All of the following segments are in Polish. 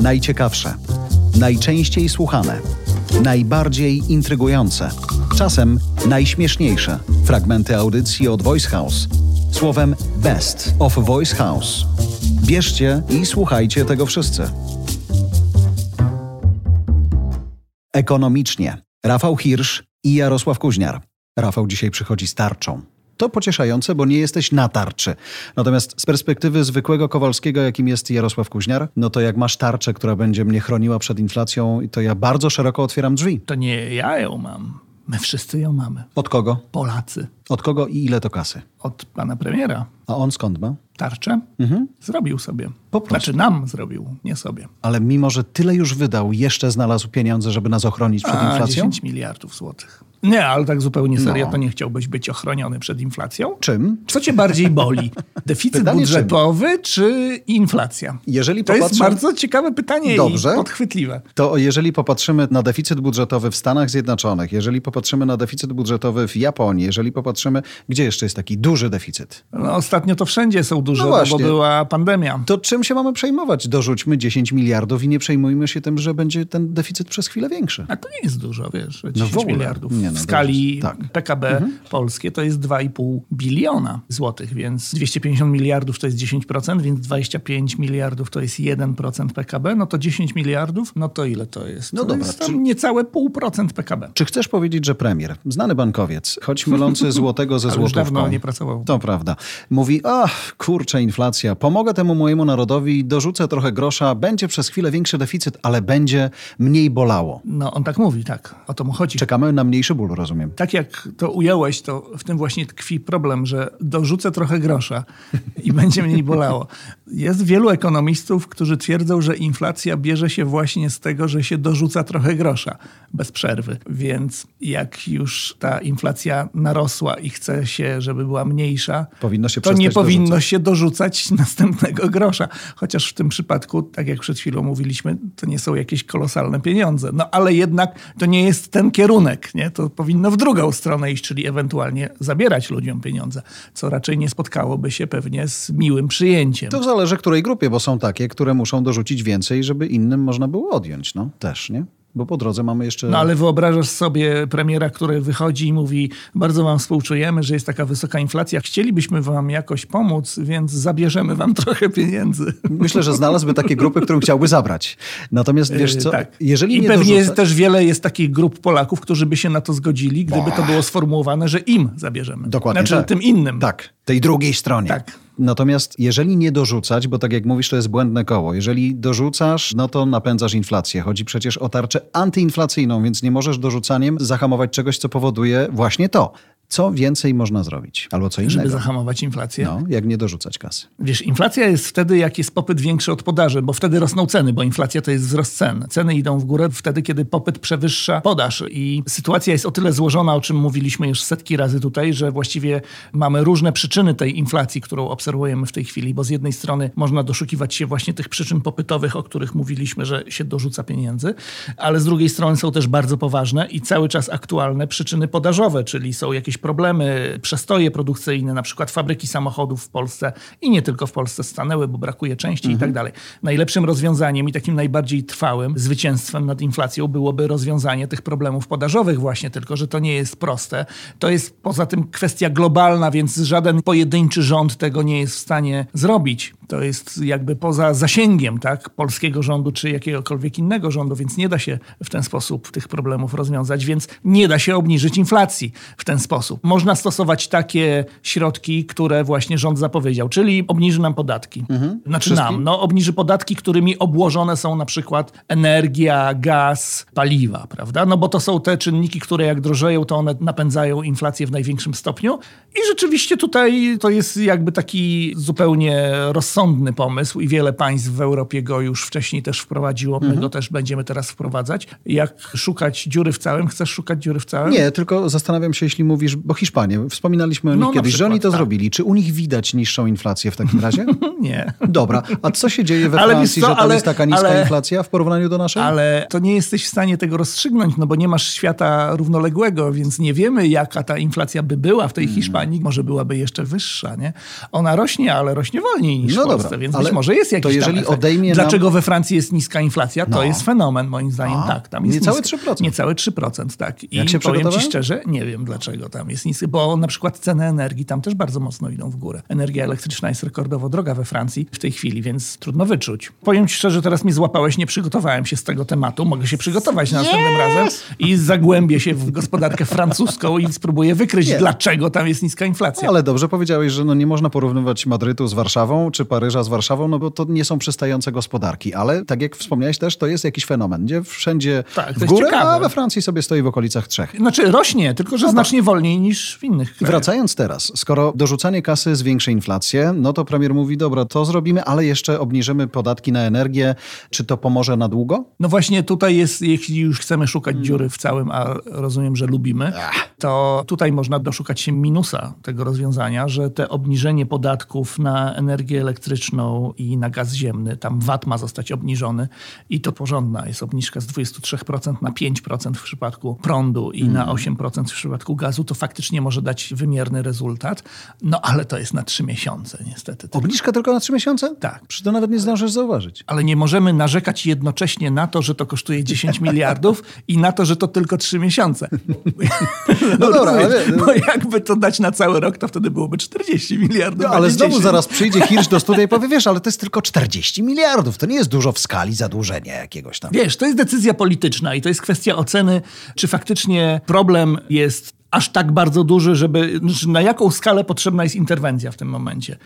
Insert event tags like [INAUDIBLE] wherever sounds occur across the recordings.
Najciekawsze, najczęściej słuchane, najbardziej intrygujące, czasem najśmieszniejsze fragmenty audycji od Voice House. Słowem Best of Voice House. Bierzcie i słuchajcie tego wszyscy. Ekonomicznie. Rafał Hirsch i Jarosław Kuźniar. Rafał dzisiaj przychodzi z tarczą. To pocieszające, bo nie jesteś na tarczy. Natomiast z perspektywy zwykłego Kowalskiego, jakim jest Jarosław Kuźniar, no to jak masz tarczę, która będzie mnie chroniła przed inflacją, to ja bardzo szeroko otwieram drzwi. To nie ja ją mam. My wszyscy ją mamy. Od kogo? Polacy. Od kogo i ile to kasy? Od pana premiera. A on skąd ma? Tarczę? Zrobił sobie. Po prostu. Znaczy nam zrobił, nie sobie. Ale mimo, że tyle już wydał, jeszcze znalazł pieniądze, żeby nas ochronić przed A, inflacją? 10 miliardów złotych. Nie, ale tak zupełnie serio, No. to nie chciałbyś być ochroniony przed inflacją? Czym? Co cię bardziej boli? [LAUGHS] Deficyt Pytanie budżetowy czy inflacja? Jeżeli To jest bardzo ciekawe pytanie Dobrze. i podchwytliwe. To jeżeli popatrzymy na deficyt budżetowy w Stanach Zjednoczonych, jeżeli popatrzymy na deficyt budżetowy w Japonii, jeżeli popatrzymy, gdzie jeszcze jest taki duży deficyt, No, ostatnio to wszędzie są duże, No no bo była pandemia. to czym się mamy przejmować? Dorzućmy 10 miliardów i nie przejmujmy się tym, że będzie ten deficyt przez chwilę większy. A to nie jest dużo, wiesz, 10 No miliardów. Nie no, w skali. Tak. PKB polskie to jest 2,5 biliona złotych, więc 250 miliardów to jest 10%, więc 25 miliardów to jest 1% PKB, no to 10 miliardów, no to ile to jest? No to dobra, jest tam niecałe 0,5% PKB. Czy chcesz powiedzieć, że premier, znany bankowiec, choć mylący [LAUGHS] złotego ze złotówką... dawno nie pracował. To prawda. Mówi, ach, kurczę, inflacja, pomogę temu mojemu narodowi, dorzucę trochę grosza, będzie przez chwilę większy deficyt, ale będzie mniej bolało. No on tak mówi, tak, o to mu chodzi. Czekamy na mniejszy ból, rozumiem. Tak jak to ująłeś, to w tym właśnie tkwi problem, że dorzucę trochę grosza i [LAUGHS] będzie mniej bolało. Jest wielu ekonomistów, którzy twierdzą, że inflacja bierze się właśnie z tego, że się dorzuca trochę grosza bez przerwy. Więc jak już ta inflacja narosła i chce się, żeby była mniejsza, Powinno się to nie powinno dorzucać. się dorzucać [LAUGHS] następnego grosza. Chociaż w tym przypadku, tak jak przed chwilą mówiliśmy, to nie są jakieś kolosalne pieniądze. No ale jednak to nie jest ten kierunek. Nie? To powinno w drugą stronę iść, czyli ewentualnie zabierać ludziom pieniądze, co raczej nie spotkałoby się pewnie z miłym przyjęciem. To zależy której grupie, bo są takie, które muszą dorzucić więcej, żeby innym można było odjąć. No też, nie? Bo po drodze mamy jeszcze... No ale wyobrażasz sobie premiera, który wychodzi i mówi: Bardzo wam współczujemy, że jest taka wysoka inflacja. Chcielibyśmy wam jakoś pomóc, więc zabierzemy wam [LAUGHS] trochę pieniędzy. Myślę, że znalazłby takie grupy, którym chciałby zabrać. Natomiast wiesz Yy, co, tak. jeżeli I nie pewnie dorzucać... też wiele jest takich grup Polaków, którzy by się na to zgodzili, gdyby to było sformułowane, że im zabierzemy. Dokładnie Znaczy tak. tym innym. Tak, tej drugiej stronie. Tak. Natomiast jeżeli nie dorzucać, bo tak jak mówisz, to jest błędne koło. Jeżeli dorzucasz, no to napędzasz inflację. Chodzi przecież o tarczę antyinflacyjną, więc nie możesz dorzucaniem zahamować czegoś, co powoduje właśnie to. Co więcej można zrobić? Albo co Żeby innego. zahamować inflację. No, jak nie dorzucać kasy. Wiesz, inflacja jest wtedy, jak jest popyt większy od podaży, bo wtedy rosną ceny, bo inflacja to jest wzrost cen. Ceny idą w górę wtedy, kiedy popyt przewyższa podaż. I sytuacja jest o tyle złożona, o czym mówiliśmy już setki razy tutaj, że właściwie mamy różne przyczyny tej inflacji, którą obserwujemy w tej chwili, bo z jednej strony można doszukiwać się właśnie tych przyczyn popytowych, o których mówiliśmy, że się dorzuca pieniędzy, ale z drugiej strony są też bardzo poważne i cały czas aktualne przyczyny podażowe, czyli są jakieś problemy, przestoje produkcyjne, na przykład fabryki samochodów w Polsce i nie tylko w Polsce stanęły, bo brakuje części i tak dalej. Najlepszym rozwiązaniem i takim najbardziej trwałym zwycięstwem nad inflacją byłoby rozwiązanie tych problemów podażowych właśnie, tylko że to nie jest proste. To jest poza tym kwestia globalna, więc żaden pojedynczy rząd tego nie jest w stanie zrobić. To jest jakby poza zasięgiem tak, polskiego rządu czy jakiegokolwiek innego rządu, więc nie da się w ten sposób tych problemów rozwiązać, więc nie da się obniżyć inflacji w ten sposób. Można stosować takie środki, które właśnie rząd zapowiedział, czyli obniży nam podatki. Znaczy Wszystkim? nam, no obniży podatki, którymi obłożone są na przykład energia, gaz, paliwa, prawda? No bo to są te czynniki, które jak drożeją, to one napędzają inflację w największym stopniu. I rzeczywiście tutaj to jest jakby taki zupełnie rozsądny pomysł i wiele państw w Europie go już wcześniej też wprowadziło. My go też będziemy teraz wprowadzać. Jak szukać dziury w całym? Chcesz szukać dziury w całym? Nie, tylko zastanawiam się, jeśli mówisz, bo Hiszpanie, wspominaliśmy o nich No, kiedyś, że przykład, oni to tak. zrobili. Czy u nich widać niższą inflację w takim razie? [LAUGHS] Nie. Dobra, a co się dzieje we Ale Francji, co, że tam ale- jest taka niska ale- inflacja w porównaniu do naszej? Ale to nie jesteś w stanie tego rozstrzygnąć, no bo nie masz świata równoległego, więc nie wiemy, jaka ta inflacja by była w tej Hmm. Hiszpanii. Może byłaby jeszcze wyższa, nie? Ona rośnie, ale rośnie wolniej niż No w Polsce, dobra, więc ale być może jest jakiś to jeżeli odejmie nam- Dlaczego we Francji jest niska inflacja? To No. jest fenomen, moim zdaniem. A, tak, tam jest niecałe niska. 3%. Niecałe 3%, tak. I Jak się powiem ci szczerze, nie wiem dlaczego tam jest niski, bo na przykład ceny energii tam też bardzo mocno idą w górę. Energia elektryczna jest rekordowo droga we Francji w tej chwili, więc trudno wyczuć. Powiem ci szczerze, teraz mnie złapałeś, nie przygotowałem się z tego tematu. Mogę się przygotować następnym razem i zagłębię się w gospodarkę francuską i spróbuję wykryć, Nie. dlaczego tam jest niska inflacja. Ale dobrze powiedziałeś, że no nie można porównywać Madrytu z Warszawą, czy Paryża z Warszawą, no bo to nie są przystające gospodarki. Ale tak jak wspomniałeś też, to jest jakiś fenomen, gdzie wszędzie Tak, w górę, a we Francji sobie stoi w okolicach trzech. Znaczy rośnie, tylko że znacznie wolniej niż w innych krajach. Wracając teraz, skoro dorzucanie kasy zwiększy inflację, no to premier mówi, dobra, to zrobimy, ale jeszcze obniżymy podatki na energię. Czy to pomoże na długo? No właśnie tutaj jest, jeśli już chcemy szukać dziury w całym, a rozumiem, że lubimy, to tutaj można doszukać się minusa tego rozwiązania, że te obniżenie podatków na energię elektryczną i na gaz ziemny, tam VAT ma zostać obniżony i to porządna jest obniżka z 23% na 5% w przypadku prądu i na 8% w przypadku gazu, to faktycznie może dać wymierny rezultat. No ale to jest na trzy miesiące niestety. Obniżka tylko na trzy miesiące? Tak. Przecież to nawet nie zdążysz zauważyć. Ale nie możemy narzekać jednocześnie na to, że to kosztuje 10 [LAUGHS] miliardów i na to, że to tylko 3 miesiące. [LAUGHS] No, dobra, rozumiesz? ale- Bo jakby to dać na cały rok, to wtedy byłoby 40 miliardów. No, ale znowu 10. zaraz przyjdzie Hirsch do studia i powie, wiesz, ale to jest tylko 40 miliardów. To nie jest dużo w skali zadłużenia jakiegoś tam. Wiesz, to jest decyzja polityczna i to jest kwestia oceny, czy faktycznie problem jest aż tak bardzo duży, żeby znaczy, na jaką skalę potrzebna jest interwencja w tym momencie.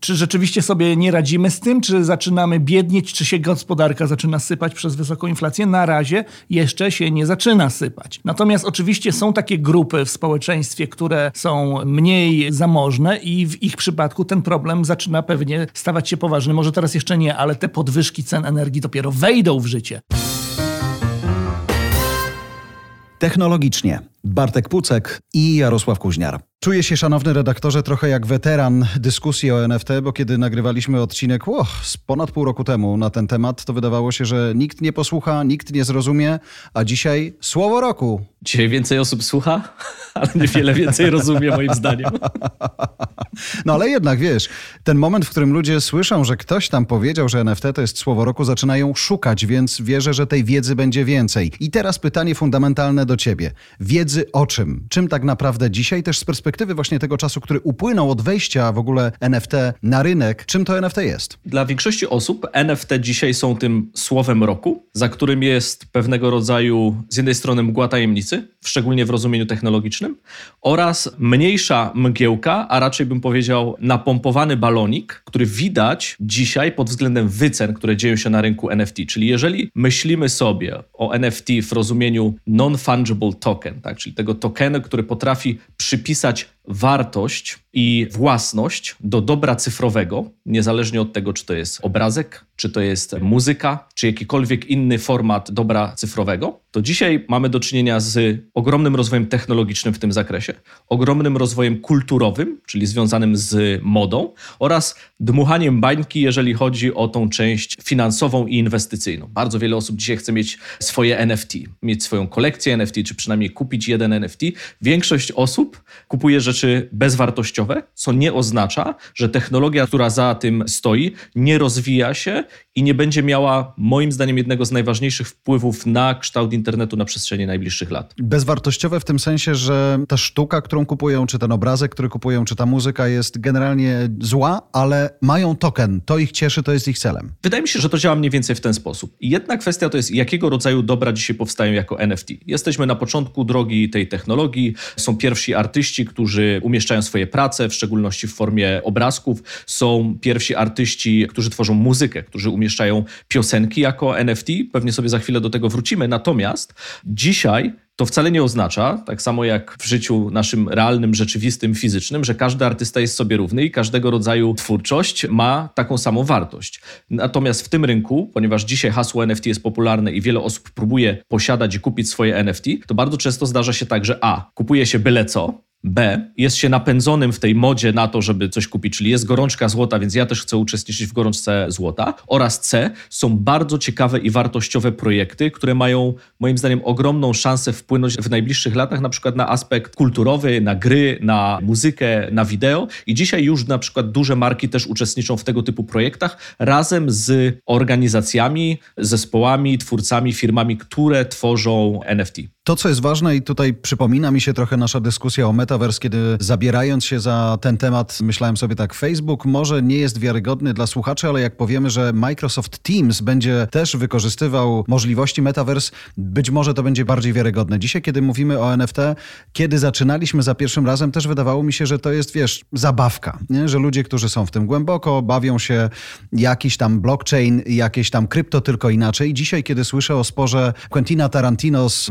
Czy rzeczywiście sobie nie radzimy z tym, czy zaczynamy biednieć, czy się gospodarka zaczyna sypać przez wysoką inflację? Na razie jeszcze się nie zaczyna sypać. Natomiast oczywiście są takie grupy w społeczeństwie, które są mniej zamożne i w ich przypadku ten problem zaczyna pewnie stawać się poważny. Może teraz jeszcze nie, ale te podwyżki cen energii dopiero wejdą w życie. Technologicznie Bartek Pucek i Jarosław Kuźniar. Czuję się, szanowny redaktorze, trochę jak weteran dyskusji o NFT, bo kiedy nagrywaliśmy odcinek o, z ponad pół roku temu na ten temat, to wydawało się, że nikt nie posłucha, nikt nie zrozumie, a dzisiaj słowo roku. Dzisiaj więcej osób słucha, [LAUGHS] ale niewiele więcej rozumie moim zdaniem. [LAUGHS] No ale jednak wiesz, ten moment, w którym ludzie słyszą, że ktoś tam powiedział, że NFT to jest słowo roku, zaczynają szukać, więc wierzę, że tej wiedzy będzie więcej. I teraz pytanie fundamentalne do ciebie. Wiedzy o czym? Czym tak naprawdę dzisiaj, też z perspektywy właśnie tego czasu, który upłynął od wejścia w ogóle NFT na rynek, czym to NFT jest? Dla większości osób NFT dzisiaj są tym słowem roku, za którym jest pewnego rodzaju z jednej strony mgła tajemnicy, szczególnie w rozumieniu technologicznym, oraz mniejsza mgiełka, a raczej bym powiedział napompowany balonik, który widać dzisiaj pod względem wycen, które dzieją się na rynku NFT. Czyli jeżeli myślimy sobie o NFT w rozumieniu non-fungible token, tak, czyli tego tokenu, który potrafi przypisać wartość i własność do dobra cyfrowego, niezależnie od tego, czy to jest obrazek, czy to jest muzyka, czy jakikolwiek inny format dobra cyfrowego, to dzisiaj mamy do czynienia z ogromnym rozwojem technologicznym w tym zakresie, ogromnym rozwojem kulturowym, czyli związanym z modą, oraz dmuchaniem bańki, jeżeli chodzi o tą część finansową i inwestycyjną. Bardzo wiele osób dzisiaj chce mieć swoje NFT, mieć swoją kolekcję NFT, czy przynajmniej kupić jeden NFT. Większość osób kupuje rzeczy bezwartościowe, co nie oznacza, że technologia, która za tym stoi, nie rozwija się i nie będzie miała, moim zdaniem, jednego z najważniejszych wpływów na kształt internetu na przestrzeni najbliższych lat. Bezwartościowe w tym sensie, że ta sztuka, którą kupują, czy ten obrazek, który kupują, czy ta muzyka jest generalnie zła, ale mają token. To ich cieszy, to jest ich celem. Wydaje mi się, że to działa mniej więcej w ten sposób. Jedna kwestia to jest, jakiego rodzaju dobra dzisiaj powstają jako NFT. Jesteśmy na początku drogi tej technologii. Są pierwsi artyści, którzy umieszczają swoje prace, w szczególności w formie obrazków. Są pierwsi artyści, którzy tworzą muzykę, którzy umieszczają piosenki jako NFT. Pewnie sobie za chwilę do tego wrócimy. Natomiast dzisiaj to wcale nie oznacza, tak samo jak w życiu naszym realnym, rzeczywistym, fizycznym, że każdy artysta jest sobie równy i każdego rodzaju twórczość ma taką samą wartość. Natomiast w tym rynku, ponieważ dzisiaj hasło NFT jest popularne i wiele osób próbuje posiadać i kupić swoje NFT, to bardzo często zdarza się tak, że A, kupuje się byle co, B, jest się napędzonym w tej modzie na to, żeby coś kupić, czyli jest gorączka złota, więc ja też chcę uczestniczyć w gorączce złota. Oraz C, są bardzo ciekawe i wartościowe projekty, które mają moim zdaniem ogromną szansę wpłynąć w najbliższych latach na przykład na aspekt kulturowy, na gry, na muzykę, na wideo. I dzisiaj już na przykład duże marki też uczestniczą w tego typu projektach razem z organizacjami, zespołami, twórcami, firmami, które tworzą NFT. To, co jest ważne i tutaj przypomina mi się trochę nasza dyskusja o metaverse, kiedy zabierając się za ten temat, myślałem sobie tak, Facebook może nie jest wiarygodny dla słuchaczy, ale jak powiemy, że Microsoft Teams będzie też wykorzystywał możliwości metaverse, być może to będzie bardziej wiarygodne. Dzisiaj, kiedy mówimy o NFT, kiedy zaczynaliśmy za pierwszym razem, też wydawało mi się, że to jest, wiesz, zabawka, nie? że ludzie, którzy są w tym głęboko, bawią się jakiś tam blockchain, jakieś tam krypto, tylko inaczej. Dzisiaj, kiedy słyszę o sporze Quentina Tarantino z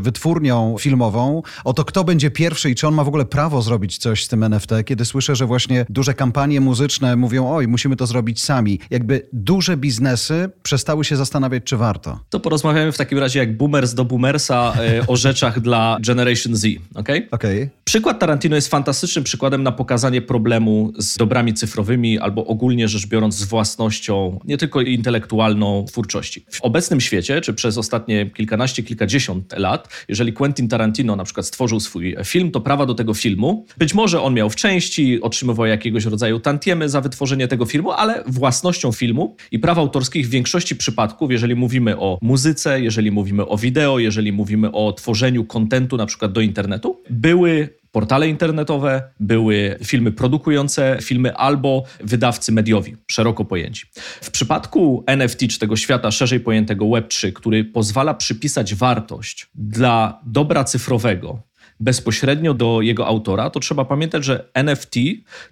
filmową, o to kto będzie pierwszy i czy on ma w ogóle prawo zrobić coś z tym NFT, kiedy słyszę, że właśnie duże kampanie muzyczne mówią, oj, musimy to zrobić sami. Jakby duże biznesy przestały się zastanawiać, czy warto. To porozmawiamy w takim razie jak boomers do boomersa e, o rzeczach dla Generation Z, ok? Okay. Przykład Tarantino jest fantastycznym przykładem na pokazanie problemu z dobrami cyfrowymi albo ogólnie rzecz biorąc z własnością, nie tylko intelektualną twórczości. W obecnym świecie, czy przez ostatnie kilkanaście, kilkadziesiąt lat, jeżeli Quentin Tarantino na przykład stworzył swój film, to prawa do tego filmu, być może on miał w części, otrzymywał jakiegoś rodzaju tantiemy za wytworzenie tego filmu, ale własnością filmu i praw autorskich w większości przypadków, jeżeli mówimy o muzyce, jeżeli mówimy o wideo, jeżeli mówimy o tworzeniu kontentu na przykład do internetu, były portale internetowe, były filmy produkujące filmy albo wydawcy mediowi, szeroko pojęci. W przypadku NFT, czy tego świata szerzej pojętego Web3, który pozwala przypisać wartość dla dobra cyfrowego, bezpośrednio do jego autora, to trzeba pamiętać, że NFT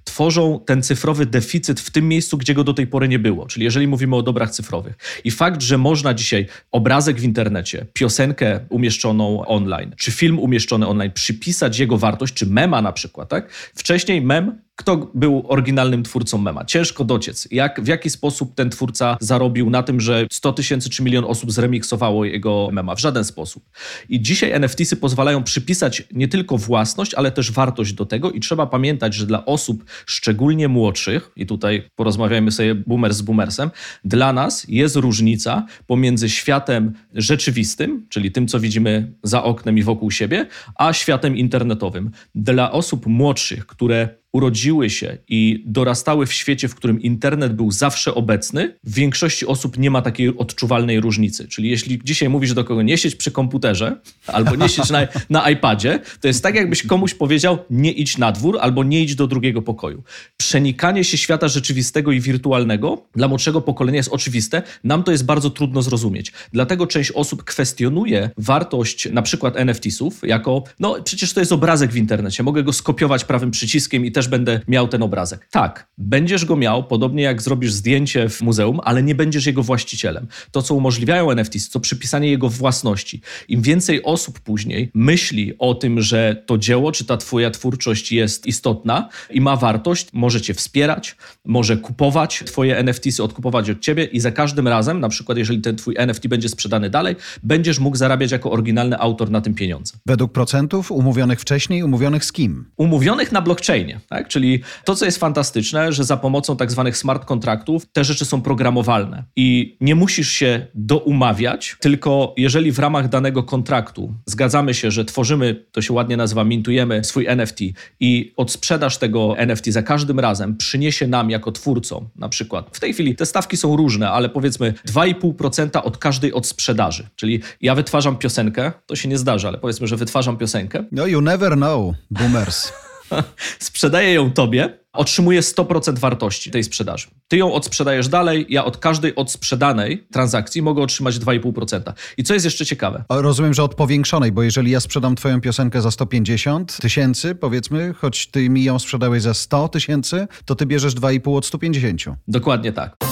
tworzą ten cyfrowy deficyt w tym miejscu, gdzie go do tej pory nie było. Czyli jeżeli mówimy o dobrach cyfrowych. I fakt, że można dzisiaj obrazek w internecie, piosenkę umieszczoną online, czy film umieszczony online, przypisać jego wartość, czy mema na przykład, tak? Wcześniej mem kto był oryginalnym twórcą mema? Ciężko dociec. Jak, w jaki sposób ten twórca zarobił na tym, że 100 tysięcy czy milion osób zremiksowało jego mema? W żaden sposób. I dzisiaj NFTsy pozwalają przypisać nie tylko własność, ale też wartość do tego i trzeba pamiętać, że dla osób szczególnie młodszych, i tutaj porozmawiajmy sobie boomer z boomersem, dla nas jest różnica pomiędzy światem rzeczywistym, czyli tym, co widzimy za oknem i wokół siebie, a światem internetowym. Dla osób młodszych, które urodziły się i dorastały w świecie, w którym internet był zawsze obecny, w większości osób nie ma takiej odczuwalnej różnicy. Czyli jeśli dzisiaj mówisz do kogo nie siedź przy komputerze albo nie siedź na, na iPadzie, to jest tak, jakbyś komuś powiedział nie idź na dwór albo nie idź do drugiego pokoju. Przenikanie się świata rzeczywistego i wirtualnego dla młodszego pokolenia jest oczywiste. Nam to jest bardzo trudno zrozumieć. Dlatego część osób kwestionuje wartość na przykład NFTsów jako, no przecież to jest obrazek w internecie, mogę go skopiować prawym przyciskiem i też też będę miał ten obrazek. Tak, będziesz go miał, podobnie jak zrobisz zdjęcie w muzeum, ale nie będziesz jego właścicielem. To, co umożliwiają NFTs, to przypisanie jego własności. Im więcej osób później myśli o tym, że to dzieło, czy ta twoja twórczość jest istotna i ma wartość, może cię wspierać, może kupować twoje NFTs, odkupować od ciebie i za każdym razem, na przykład jeżeli ten twój NFT będzie sprzedany dalej, będziesz mógł zarabiać jako oryginalny autor na tym pieniądze. Według procentów umówionych wcześniej, umówionych z kim? Umówionych na blockchainie. Tak? Czyli to, co jest fantastyczne, że za pomocą tak zwanych smart kontraktów te rzeczy są programowalne i nie musisz się doumawiać, tylko jeżeli w ramach danego kontraktu zgadzamy się, że tworzymy, to się ładnie nazywa, mintujemy swój NFT i odsprzedaż tego NFT za każdym razem przyniesie nam jako twórcom, na przykład, w tej chwili te stawki są różne, ale powiedzmy 2,5% od każdej odsprzedaży. Czyli ja wytwarzam piosenkę, to się nie zdarza, ale powiedzmy, że wytwarzam piosenkę. No, you never know, boomers. [LAUGHS] sprzedaję ją tobie, otrzymuję 100% wartości tej sprzedaży. Ty ją odsprzedajesz dalej, ja od każdej odsprzedanej transakcji mogę otrzymać 2,5%. I co jest jeszcze ciekawe? Rozumiem, że od powiększonej, bo jeżeli ja sprzedam twoją piosenkę za 150 tysięcy, powiedzmy, choć ty mi ją sprzedałeś za 100 tysięcy, to ty bierzesz 2,5 od 150. Dokładnie tak.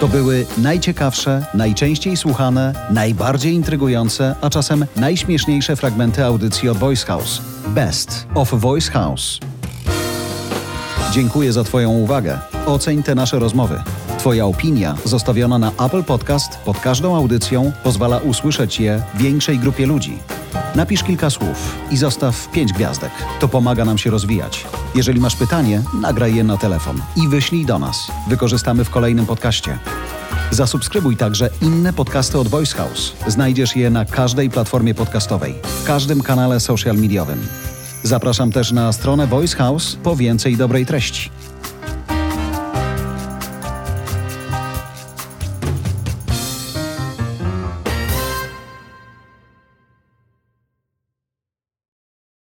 To były najciekawsze, najczęściej słuchane, najbardziej intrygujące, a czasem najśmieszniejsze fragmenty audycji od Voice House. Best of Voice House. Dziękuję za Twoją uwagę. Oceń te nasze rozmowy. Twoja opinia zostawiona na Apple Podcast pod każdą audycją pozwala usłyszeć je większej grupie ludzi. Napisz kilka słów i zostaw pięć gwiazdek. To pomaga nam się rozwijać. Jeżeli masz pytanie, nagraj je na telefon i wyślij do nas. Wykorzystamy w kolejnym podcaście. Zasubskrybuj także inne podcasty od Voice House. Znajdziesz je na każdej platformie podcastowej, w każdym kanale social mediowym. Zapraszam też na stronę Voice House po więcej dobrej treści.